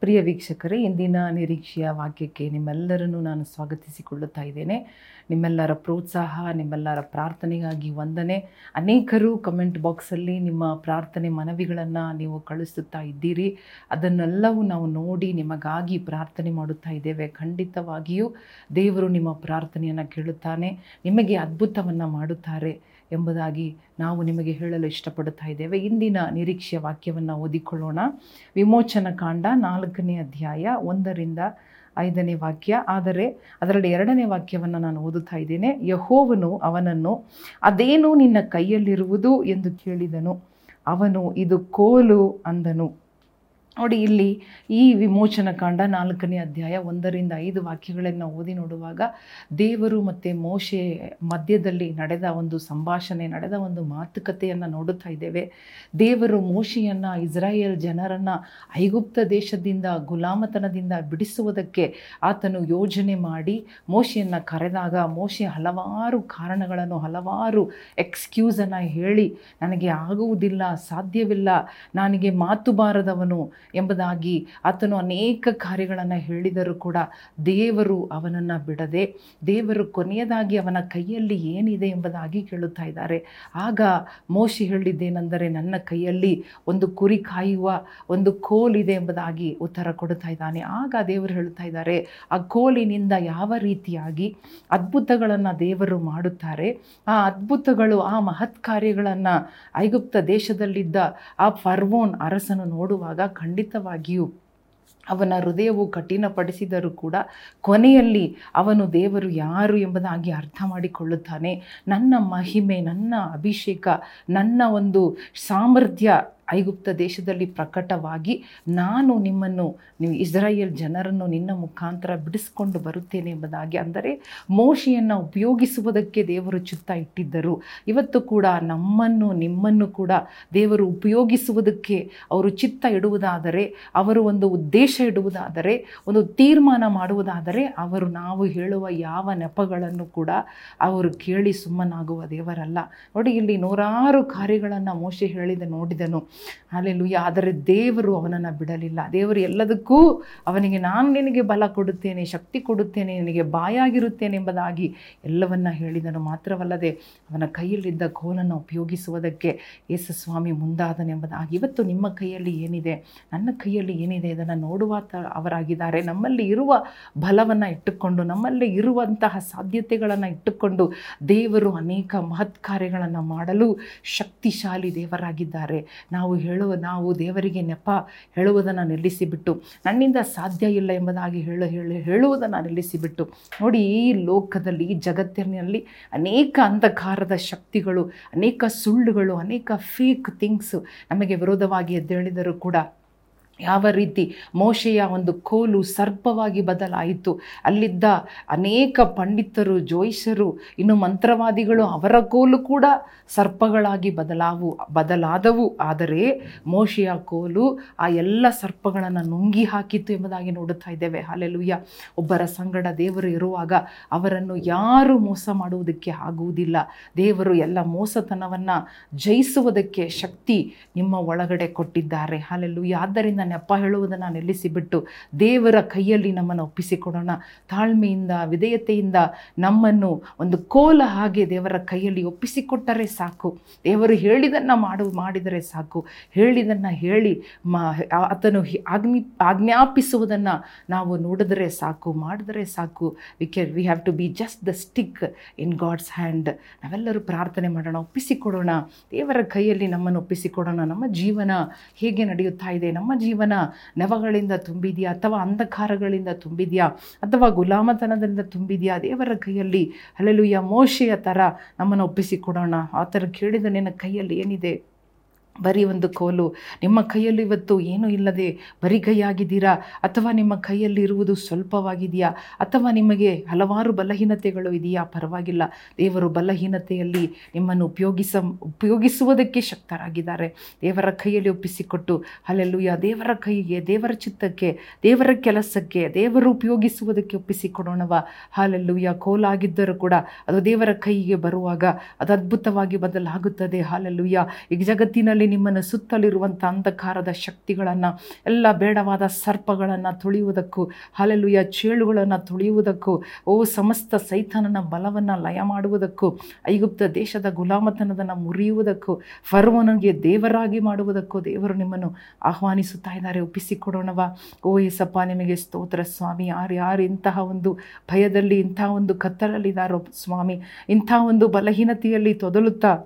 ಪ್ರಿಯ ವೀಕ್ಷಕರೇ, ಇಂದಿನ ನಿರೀಕ್ಷೆಯ ವಾಕ್ಯಕ್ಕೆ ನಿಮ್ಮೆಲ್ಲರನ್ನು ನಾನು ಸ್ವಾಗತಿಸಿಕೊಳ್ಳುತ್ತಾ ಇದ್ದೇನೆ. ನಿಮ್ಮೆಲ್ಲರ ಪ್ರೋತ್ಸಾಹ, ನಿಮ್ಮೆಲ್ಲರ ಪ್ರಾರ್ಥನೆಗಾಗಿ ವಂದನೆ. ಅನೇಕರು ಕಮೆಂಟ್ ಬಾಕ್ಸಲ್ಲಿ ನಿಮ್ಮ ಪ್ರಾರ್ಥನೆ ಮನವಿಗಳನ್ನು ನೀವು ಕಳಿಸುತ್ತಾ ಇದ್ದೀರಿ. ಅದನ್ನೆಲ್ಲವೂ ನಾವು ನೋಡಿ ನಿಮಗಾಗಿ ಪ್ರಾರ್ಥನೆ ಮಾಡುತ್ತಾ ಇದ್ದೇವೆ. ಖಂಡಿತವಾಗಿಯೂ ದೇವರು ನಿಮ್ಮ ಪ್ರಾರ್ಥನೆಯನ್ನು ಕೇಳುತ್ತಾನೆ, ನಿಮಗೆ ಅದ್ಭುತವನ್ನು ಮಾಡುತ್ತಾರೆ. ಎಂಬುದಾಗಿ ನಾವು ನಿಮಗೆ ಹೇಳಲು ಇಷ್ಟಪಡುತ್ತಾ ಇದ್ದೇವೆ. ಇಂದಿನ ನಿರೀಕ್ಷೆಯ ವಾಕ್ಯವನ್ನು ಓದಿಕೊಳ್ಳೋಣ. ವಿಮೋಚನ ಕಾಂಡ ನಾಲ್ಕನೇ ಅಧ್ಯಾಯ ಒಂದರಿಂದ ಐದನೇ ವಾಕ್ಯ. ಆದರೆ ಅದರಲ್ಲಿ ಎರಡನೇ ವಾಕ್ಯವನ್ನು ನಾನು ಓದುತ್ತಾ ಇದ್ದೇನೆ. ಯಹೋವನು ಅವನನ್ನು, ಅದೇನು ನಿನ್ನ ಕೈಯಲ್ಲಿರುವುದು? ಎಂದು ಕೇಳಿದನು. ಅವನು, ಇದು ಕೋಲು ಅಂದನು. ನೋಡಿ ಇಲ್ಲಿ ಈ ವಿಮೋಚನ ಕಾಂಡ ನಾಲ್ಕನೇ ಅಧ್ಯಾಯ ಒಂದರಿಂದ ಐದು ವಾಕ್ಯಗಳನ್ನು ಓದಿ ನೋಡುವಾಗ ದೇವರು ಮತ್ತು ಮೋಶೆ ಮಧ್ಯದಲ್ಲಿ ನಡೆದ ಒಂದು ಸಂಭಾಷಣೆ, ನಡೆದ ಒಂದು ಮಾತುಕತೆಯನ್ನು ನೋಡುತ್ತಾ ಇದ್ದೇವೆ. ದೇವರು ಮೋಶೆಯನ್ನು, ಇಸ್ರಾಯೇಲ್ ಜನರನ್ನು ಐಗುಪ್ತ ದೇಶದಿಂದ, ಗುಲಾಮತನದಿಂದ ಬಿಡಿಸುವುದಕ್ಕೆ ಆತನು ಯೋಜನೆ ಮಾಡಿ ಮೋಶೆಯನ್ನು ಕರೆದಾಗ ಮೋಶೆ ಹಲವಾರು ಕಾರಣಗಳನ್ನು, ಹಲವಾರು ಎಕ್ಸ್ಕ್ಯೂಸನ್ನು ಹೇಳಿ, ನನಗೆ ಆಗುವುದಿಲ್ಲ, ಸಾಧ್ಯವಿಲ್ಲ, ನನಗೆ ಮಾತು ಬಾರದವನು ಎಂಬುದಾಗಿ ಆತನು ಅನೇಕ ಕಾರ್ಯಗಳನ್ನು ಹೇಳಿದರೂ ಕೂಡ ದೇವರು ಅವನನ್ನು ಬಿಡದೆ, ದೇವರು ಕೊನೆಯದಾಗಿ ಅವನ ಕೈಯಲ್ಲಿ ಏನಿದೆ ಎಂಬುದಾಗಿ ಕೇಳುತ್ತಾ ಇದ್ದಾರೆ. ಆಗ ಮೋಶಿ ಹೇಳಿದ್ದೇನೆಂದರೆ ನನ್ನ ಕೈಯಲ್ಲಿ ಒಂದು ಕುರಿ ಕಾಯುವ ಒಂದು ಕೋಲಿದೆ ಎಂಬುದಾಗಿ ಉತ್ತರ ಕೊಡುತ್ತಾ ಇದ್ದಾನೆ. ಆಗ ದೇವರು ಹೇಳುತ್ತಾ ಇದ್ದಾರೆ, ಆ ಕೋಲಿನಿಂದ ಯಾವ ರೀತಿಯಾಗಿ ಅದ್ಭುತಗಳನ್ನು ದೇವರು ಮಾಡುತ್ತಾರೆ, ಆ ಅದ್ಭುತಗಳು, ಆ ಮಹತ್ ಕಾರ್ಯಗಳನ್ನು ಐಗುಪ್ತ ದೇಶದಲ್ಲಿದ್ದ ಆ ಫರ್ವೋನ್ ಅರಸನು ನೋಡುವಾಗ ಖಂಡಿತವಾಗಿಯೂ ಅವನ ಹೃದಯವು ಕಠಿಣಪಡಿಸಿದರೂ ಕೂಡ ಕೊನೆಯಲ್ಲಿ ಅವನು ದೇವರು ಯಾರು ಎಂಬುದಾಗಿ ಅರ್ಥ ಮಾಡಿಕೊಳ್ಳುತ್ತಾನೆ. ನನ್ನ ಮಹಿಮೆ, ನನ್ನ ಅಭಿಷೇಕ, ನನ್ನ ಒಂದು ಸಾಮರ್ಥ್ಯ ಐಗುಪ್ತ ದೇಶದಲ್ಲಿ ಪ್ರಕಟವಾಗಿ ನಾನು ನಿಮ್ಮನ್ನು, ನೀವು ಇಸ್ರಾಯೇಲ್ ಜನರನ್ನು ನಿನ್ನ ಮುಖಾಂತರ ಬಿಡಿಸ್ಕೊಂಡು ಬರುತ್ತೇನೆ ಎಂಬುದಾಗಿ ಅಂದರೆ ಮೋಶಿಯನ್ನು ಉಪಯೋಗಿಸುವುದಕ್ಕೆ ದೇವರು ಚಿತ್ತ ಇಟ್ಟಿದ್ದರು. ಇವತ್ತು ಕೂಡ ನಮ್ಮನ್ನು, ನಿಮ್ಮನ್ನು ಕೂಡ ದೇವರು ಉಪಯೋಗಿಸುವುದಕ್ಕೆ ಅವರು ಚಿತ್ತ ಇಡುವುದಾದರೆ, ಅವರು ಒಂದು ಉದ್ದೇಶ ಇಡುವುದಾದರೆ, ಒಂದು ತೀರ್ಮಾನ ಮಾಡುವುದಾದರೆ ಅವರು ನಾವು ಹೇಳುವ ಯಾವ ನೆಪಗಳನ್ನು ಕೂಡ ಅವರು ಕೇಳಿ ಸುಮ್ಮನಾಗುವ ದೇವರಲ್ಲ. ನೋಡಿ, ಇಲ್ಲಿ ನೂರಾರು ಕಾರ್ಯಗಳನ್ನು ಮೋಶೆ ಹೇಳಿದ, ನೋಡಿದನು. ಅಲ್ಲೆಲ್ಲೂಯ್ಯ ಆದರೆ ದೇವರು ಅವನನ್ನು ಬಿಡಲಿಲ್ಲ. ದೇವರು ಎಲ್ಲದಕ್ಕೂ ಅವನಿಗೆ ನಾನು ನಿನಗೆ ಬಲ ಕೊಡುತ್ತೇನೆ, ಶಕ್ತಿ ಕೊಡುತ್ತೇನೆ, ನಿನಗೆ ಬಾಯಾಗಿರುತ್ತೇನೆ ಎಂಬುದಾಗಿ ಎಲ್ಲವನ್ನ ಹೇಳಿದನು. ಮಾತ್ರವಲ್ಲದೆ ಅವನ ಕೈಯಲ್ಲಿದ್ದ ಕೋಲನ್ನು ಉಪಯೋಗಿಸುವುದಕ್ಕೆ ಯೇಸುಸ್ವಾಮಿ ಮುಂದಾದನೆಂಬುದಾಗಿ ಇವತ್ತು ನಿಮ್ಮ ಕೈಯಲ್ಲಿ ಏನಿದೆ? ನನ್ನ ಕೈಯಲ್ಲಿ ಏನಿದೆ? ಇದನ್ನು ನೋಡುವ ಅವರಾಗಿದ್ದಾರೆ. ನಮ್ಮಲ್ಲಿ ಇರುವ ಬಲವನ್ನು ಇಟ್ಟುಕೊಂಡು, ನಮ್ಮಲ್ಲಿ ಇರುವಂತಹ ಸಾಧ್ಯತೆಗಳನ್ನು ಇಟ್ಟುಕೊಂಡು ದೇವರು ಅನೇಕ ಮಹತ್ ಕಾರ್ಯಗಳನ್ನು ಮಾಡಲು ಶಕ್ತಿಶಾಲಿ ದೇವರಾಗಿದ್ದಾರೆ. ನಾವು ಹೇಳುವ, ನಾವು ದೇವರಿಗೆ ನೆಪ ಹೇಳುವುದನ್ನು ನಿಲ್ಲಿಸಿಬಿಟ್ಟು, ನನ್ನಿಂದ ಸಾಧ್ಯ ಇಲ್ಲ ಎಂಬುದಾಗಿ ಹೇಳ, ಹೇಳು, ಹೇಳುವುದನ್ನು ನಿಲ್ಲಿಸಿಬಿಟ್ಟು, ನೋಡಿ ಈ ಲೋಕದಲ್ಲಿ, ಈ ಜಗತ್ತಿನಲ್ಲಿ ಅನೇಕ ಅಂಧಕಾರದ ಶಕ್ತಿಗಳು, ಅನೇಕ ಸುಳ್ಳುಗಳು, ಅನೇಕ ಫೇಕ್ ಥಿಂಗ್ಸು ನಮಗೆ ವಿರೋಧವಾಗಿ ಎದ್ದೇಳಿದರೂ ಕೂಡ ಯಾವ ರೀತಿ ಮೋಶೆಯ ಒಂದು ಕೋಲು ಸರ್ಪವಾಗಿ ಬದಲಾಯಿತು. ಅಲ್ಲಿದ್ದ ಅನೇಕ ಪಂಡಿತರು ಜೋಯಿಸರು ಇನ್ನು ಮಂತ್ರವಾದಿಗಳು ಅವರ ಕೋಲು ಕೂಡ ಸರ್ಪಗಳಾಗಿ ಬದಲಾವು, ಬದಲಾದವು. ಆದರೆ ಮೋಶೆಯ ಕೋಲು ಆ ಎಲ್ಲ ಸರ್ಪಗಳನ್ನು ನುಂಗಿ ಹಾಕಿತ್ತು ಎಂಬುದಾಗಿ ನೋಡುತ್ತಾ ಇದ್ದೇವೆ. ಹಾಲೆಲುಯ್ಯ ಒಬ್ಬರ ಸಂಗಡ ದೇವರು ಇರುವಾಗ ಅವರನ್ನು ಯಾರು ಮೋಸ ಮಾಡುವುದಕ್ಕೆ ಆಗುವುದಿಲ್ಲ. ದೇವರು ಎಲ್ಲ ಮೋಸತನವನ್ನು ಜಯಿಸುವುದಕ್ಕೆ ಶಕ್ತಿ ನಿಮ್ಮ ಒಳಗಡೆ ಕೊಟ್ಟಿದ್ದಾರೆ. ಹಾಲೆಲುಯ್ಯ ಆದ್ದರಿಂದ ನೆಪ ಹೇಳುವುದನ್ನು ನಿಲ್ಲಿಸಿಬಿಟ್ಟು ದೇವರ ಕೈಯಲ್ಲಿ ನಮ್ಮನ್ನು ಒಪ್ಪಿಸಿಕೊಡೋಣ. ತಾಳ್ಮೆಯಿಂದ, ವಿಧೇಯತೆಯಿಂದ ನಮ್ಮನ್ನು ಒಂದು ಕೋಲ ಹಾಗೆ ದೇವರ ಕೈಯಲ್ಲಿ ಒಪ್ಪಿಸಿಕೊಟ್ಟರೆ ಸಾಕು. ದೇವರು ಹೇಳಿದನ್ನು ಮಾಡು, ಮಾಡಿದರೆ ಸಾಕು. ಹೇಳಿದನ್ನು ಹೇಳಿ ಮಾ, ಆತನು ಆಜ್ಞಿ ಆಜ್ಞಾಪಿಸುವುದನ್ನು ನಾವು ನೋಡಿದರೆ ಸಾಕು, ಮಾಡಿದರೆ ಸಾಕು. We can we have to be just the stick in God's hand ನಾವೆಲ್ಲರೂ ಪ್ರಾರ್ಥನೆ ಮಾಡೋಣ, ಒಪ್ಪಿಸಿಕೊಡೋಣ. ದೇವರ ಕೈಯಲ್ಲಿ ನಮ್ಮನ್ನು ಒಪ್ಪಿಸಿಕೊಡೋಣ. ನಮ್ಮ ಜೀವನ ಹೇಗೆ ನಡೆಯುತ್ತಾ ಇದೆ, ನಮ್ಮ ಜೀವನ ನೆವಗಳಿಂದ ತುಂಬಿದೆಯಾ ಅಥವಾ ಅಂಧಕಾರಗಳಿಂದ ತುಂಬಿದೆಯಾ ಅಥವಾ ಗುಲಾಮತನದಿಂದ ತುಂಬಿದೆಯಾ ದೇವರ ಕೈಯಲ್ಲಿ? ಅಲ್ಲೆಲ್ಲೂಯ್ಯ ಮೋಶೆಯ ಥರ ನಮ್ಮನ್ನು ಒಪ್ಪಿಸಿಕೊಡೋಣ. ಆ ಥರ ಕೇಳಿದ ನಿನ್ನ ಕೈಯಲ್ಲಿ ಏನಿದೆ? ಬರೀ ಒಂದು ಕೋಲು. ನಿಮ್ಮ ಕೈಯಲ್ಲಿ ಇವತ್ತು ಏನೂ ಇಲ್ಲದೆ ಬರಿಗೈಯಾಗಿದ್ದೀರಾ? ಅಥವಾ ನಿಮ್ಮ ಕೈಯಲ್ಲಿರುವುದು ಸ್ವಲ್ಪವಾಗಿದೆಯಾ? ಅಥವಾ ನಿಮಗೆ ಹಲವಾರು ಬಲಹೀನತೆಗಳು ಇದೆಯಾ? ಪರವಾಗಿಲ್ಲ. ದೇವರು ಬಲಹೀನತೆಯಲ್ಲಿ ನಿಮ್ಮನ್ನು ಉಪಯೋಗಿಸ, ಉಪಯೋಗಿಸುವುದಕ್ಕೆ ಶಕ್ತರಾಗಿದ್ದಾರೆ. ದೇವರ ಕೈಯಲ್ಲಿ ಒಪ್ಪಿಸಿಕೊಟ್ಟು ಅಲ್ಲೆಲ್ಲೂಯ್ಯ ದೇವರ ಕೈಗೆ, ದೇವರ ಚಿತ್ತಕ್ಕೆ, ದೇವರ ಕೆಲಸಕ್ಕೆ, ದೇವರು ಉಪಯೋಗಿಸುವುದಕ್ಕೆ ಒಪ್ಪಿಸಿಕೊಡೋಣವ. ಹಾಲೆಲ್ಲೂಯ್ಯ ಕೋಲಾಗಿದ್ದರೂ ಕೂಡ ಅದು ದೇವರ ಕೈಗೆ ಬರುವಾಗ ಅದು ಅದ್ಭುತವಾಗಿ ಬದಲಾಗುತ್ತದೆ. ಹಾಲೆಲ್ಲೂಯ್ಯ ಈಗ ಜಗತ್ತಿನಲ್ಲಿ ನಿಮ್ಮನ್ನು ಸುತ್ತಲಿರುವಂಥ ಅಂಧಕಾರದ ಶಕ್ತಿಗಳನ್ನು, ಎಲ್ಲ ಬೇಡವಾದ ಸರ್ಪಗಳನ್ನು ತುಳಿಯುವುದಕ್ಕೂ ಹಲಲುಯ ಚೇಳುಗಳನ್ನು ತುಳಿಯುವುದಕ್ಕೂ, ಓ ಸಮಸ್ತ ಸೈತಾನನ ಬಲವನ್ನು ಲಯ ಮಾಡುವುದಕ್ಕೂ, ಐಗುಪ್ತ ದೇಶದ ಗುಲಾಮತನದನ್ನು ಮುರಿಯುವುದಕ್ಕೂ ಫರ್ವನಿಗೆ ದೇವರಾಗಿ ಮಾಡುವುದಕ್ಕೂ ದೇವರು ನಿಮ್ಮನ್ನು ಆಹ್ವಾನಿಸುತ್ತಾ ಇದ್ದಾರೆ. ಒಪ್ಪಿಸಿಕೊಡೋಣವ. ಓ ಏಸಪ್ಪ, ನಿಮಗೆ ಸ್ತೋತ್ರ ಸ್ವಾಮಿ. ಯಾರು ಯಾರು ಇಂತಹ ಒಂದು ಭಯದಲ್ಲಿ ಇಂಥ ಒಂದು ಕತ್ತಲಲ್ಲಿದ್ದಾರೋ ಸ್ವಾಮಿ. ಇಂಥ ಒಂದು ಬಲಹೀನತೆಯಲ್ಲಿ ತೊದಲುತ್ತಾ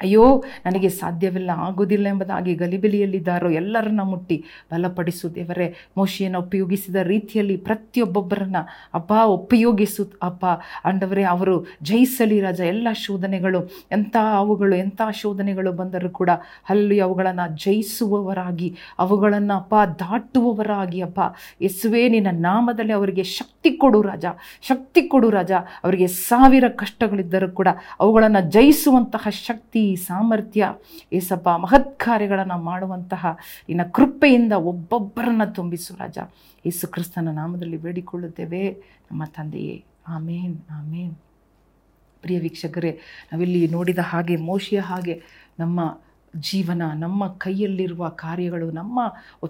ಅಯ್ಯೋ, ನನಗೆ ಸಾಧ್ಯವಿಲ್ಲ ಆಗೋದಿಲ್ಲ ಎಂಬುದಾಗಿ ಗಲಿಬಿಲಿಯಲ್ಲಿದ್ದಾರೋ ಎಲ್ಲರನ್ನ ಮುಟ್ಟಿ ಬಲಪಡಿಸು ದೇವರೇ. ಮೋಶಿಯನ್ನು ಉಪಯೋಗಿಸಿದ ರೀತಿಯಲ್ಲಿ ಪ್ರತಿಯೊಬ್ಬೊಬ್ಬರನ್ನ ಅಪ್ಪ ಉಪಯೋಗಿಸು ಅಪ್ಪ ಅಂಡವರೇ ಅವರು ಜಯಿಸಲಿ ರಾಜ, ಎಲ್ಲ ಶೋಧನೆಗಳು, ಎಂಥ ಅವುಗಳು ಎಂಥ ಶೋಧನೆಗಳು ಬಂದರೂ ಕೂಡ ಅಲ್ಲಿ ಅವುಗಳನ್ನು ಜಯಿಸುವವರಾಗಿ, ಅವುಗಳನ್ನು ಅಪ್ಪ ದಾಟುವವರಾಗಿ ಅಪ್ಪ ಯೇಸುವೆ, ನಿನ್ನ ನಾಮದಲ್ಲಿ ಅವರಿಗೆ ಶಕ್ತಿ ಕೊಡು ರಾಜ, ಶಕ್ತಿ ಕೊಡು ರಾಜ. ಅವರಿಗೆ ಸಾವಿರ ಕಷ್ಟಗಳಿದ್ದರೂ ಕೂಡ ಅವುಗಳನ್ನು ಜಯಿಸುವಂತಹ ಶಕ್ತಿ ಸಾಮರ್ಥ್ಯ, ಏಸಪ್ಪ ಮಹತ್ ಕಾರ್ಯಗಳನ್ನು ಮಾಡುವಂತಹ ನಿನ್ನ ಕೃಪೆಯಿಂದ ಒಬ್ಬೊಬ್ಬರನ್ನು ತುಂಬಿಸು ರಾಜ. ಯೇಸು ಕ್ರಿಸ್ತನ ನಾಮದಲ್ಲಿ ಬೇಡಿಕೊಳ್ಳುತ್ತೇವೆ. ನಮ್ಮ ತಂದೆಯೇ, ಆಮೇನ್ ಆಮೇನ್. ಪ್ರಿಯ ವೀಕ್ಷಕರೇ, ನಾವಿಲ್ಲಿ ನೋಡಿದ ಹಾಗೆ, ಮೋಶಿಯ ಹಾಗೆ ನಮ್ಮ ಜೀವನ, ನಮ್ಮ ಕೈಯಲ್ಲಿರುವ ಕಾರ್ಯಗಳು, ನಮ್ಮ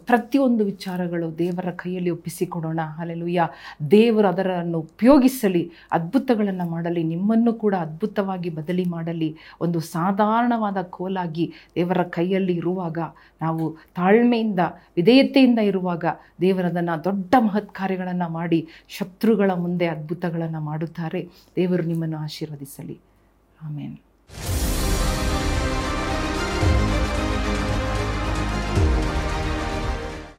ಪ್ರತಿಯೊಂದು ವಿಚಾರಗಳು ದೇವರ ಕೈಯಲ್ಲಿ ಒಪ್ಪಿಸಿಕೊಡೋಣ. ಅಲ್ಲೆಲುಯ್ಯ ದೇವರು ಅದರನ್ನು ಉಪಯೋಗಿಸಲಿ, ಅದ್ಭುತಗಳನ್ನು ಮಾಡಲಿ, ನಿಮ್ಮನ್ನು ಕೂಡ ಅದ್ಭುತವಾಗಿ ಬದಲಿ ಮಾಡಲಿ. ಒಂದು ಸಾಧಾರಣವಾದ ಕೋಲಾಗಿ ದೇವರ ಕೈಯಲ್ಲಿ ಇರುವಾಗ, ನಾವು ತಾಳ್ಮೆಯಿಂದ, ವಿಧೇಯತೆಯಿಂದ ಇರುವಾಗ ದೇವರದನ್ನು ದೊಡ್ಡ ಮಹತ್ ಕಾರ್ಯಗಳನ್ನು ಮಾಡಿ, ಶತ್ರುಗಳ ಮುಂದೆ ಅದ್ಭುತಗಳನ್ನು ಮಾಡುತ್ತಾರೆ. ದೇವರು ನಿಮ್ಮನ್ನು ಆಶೀರ್ವದಿಸಲಿ. ಆಮೇನ್.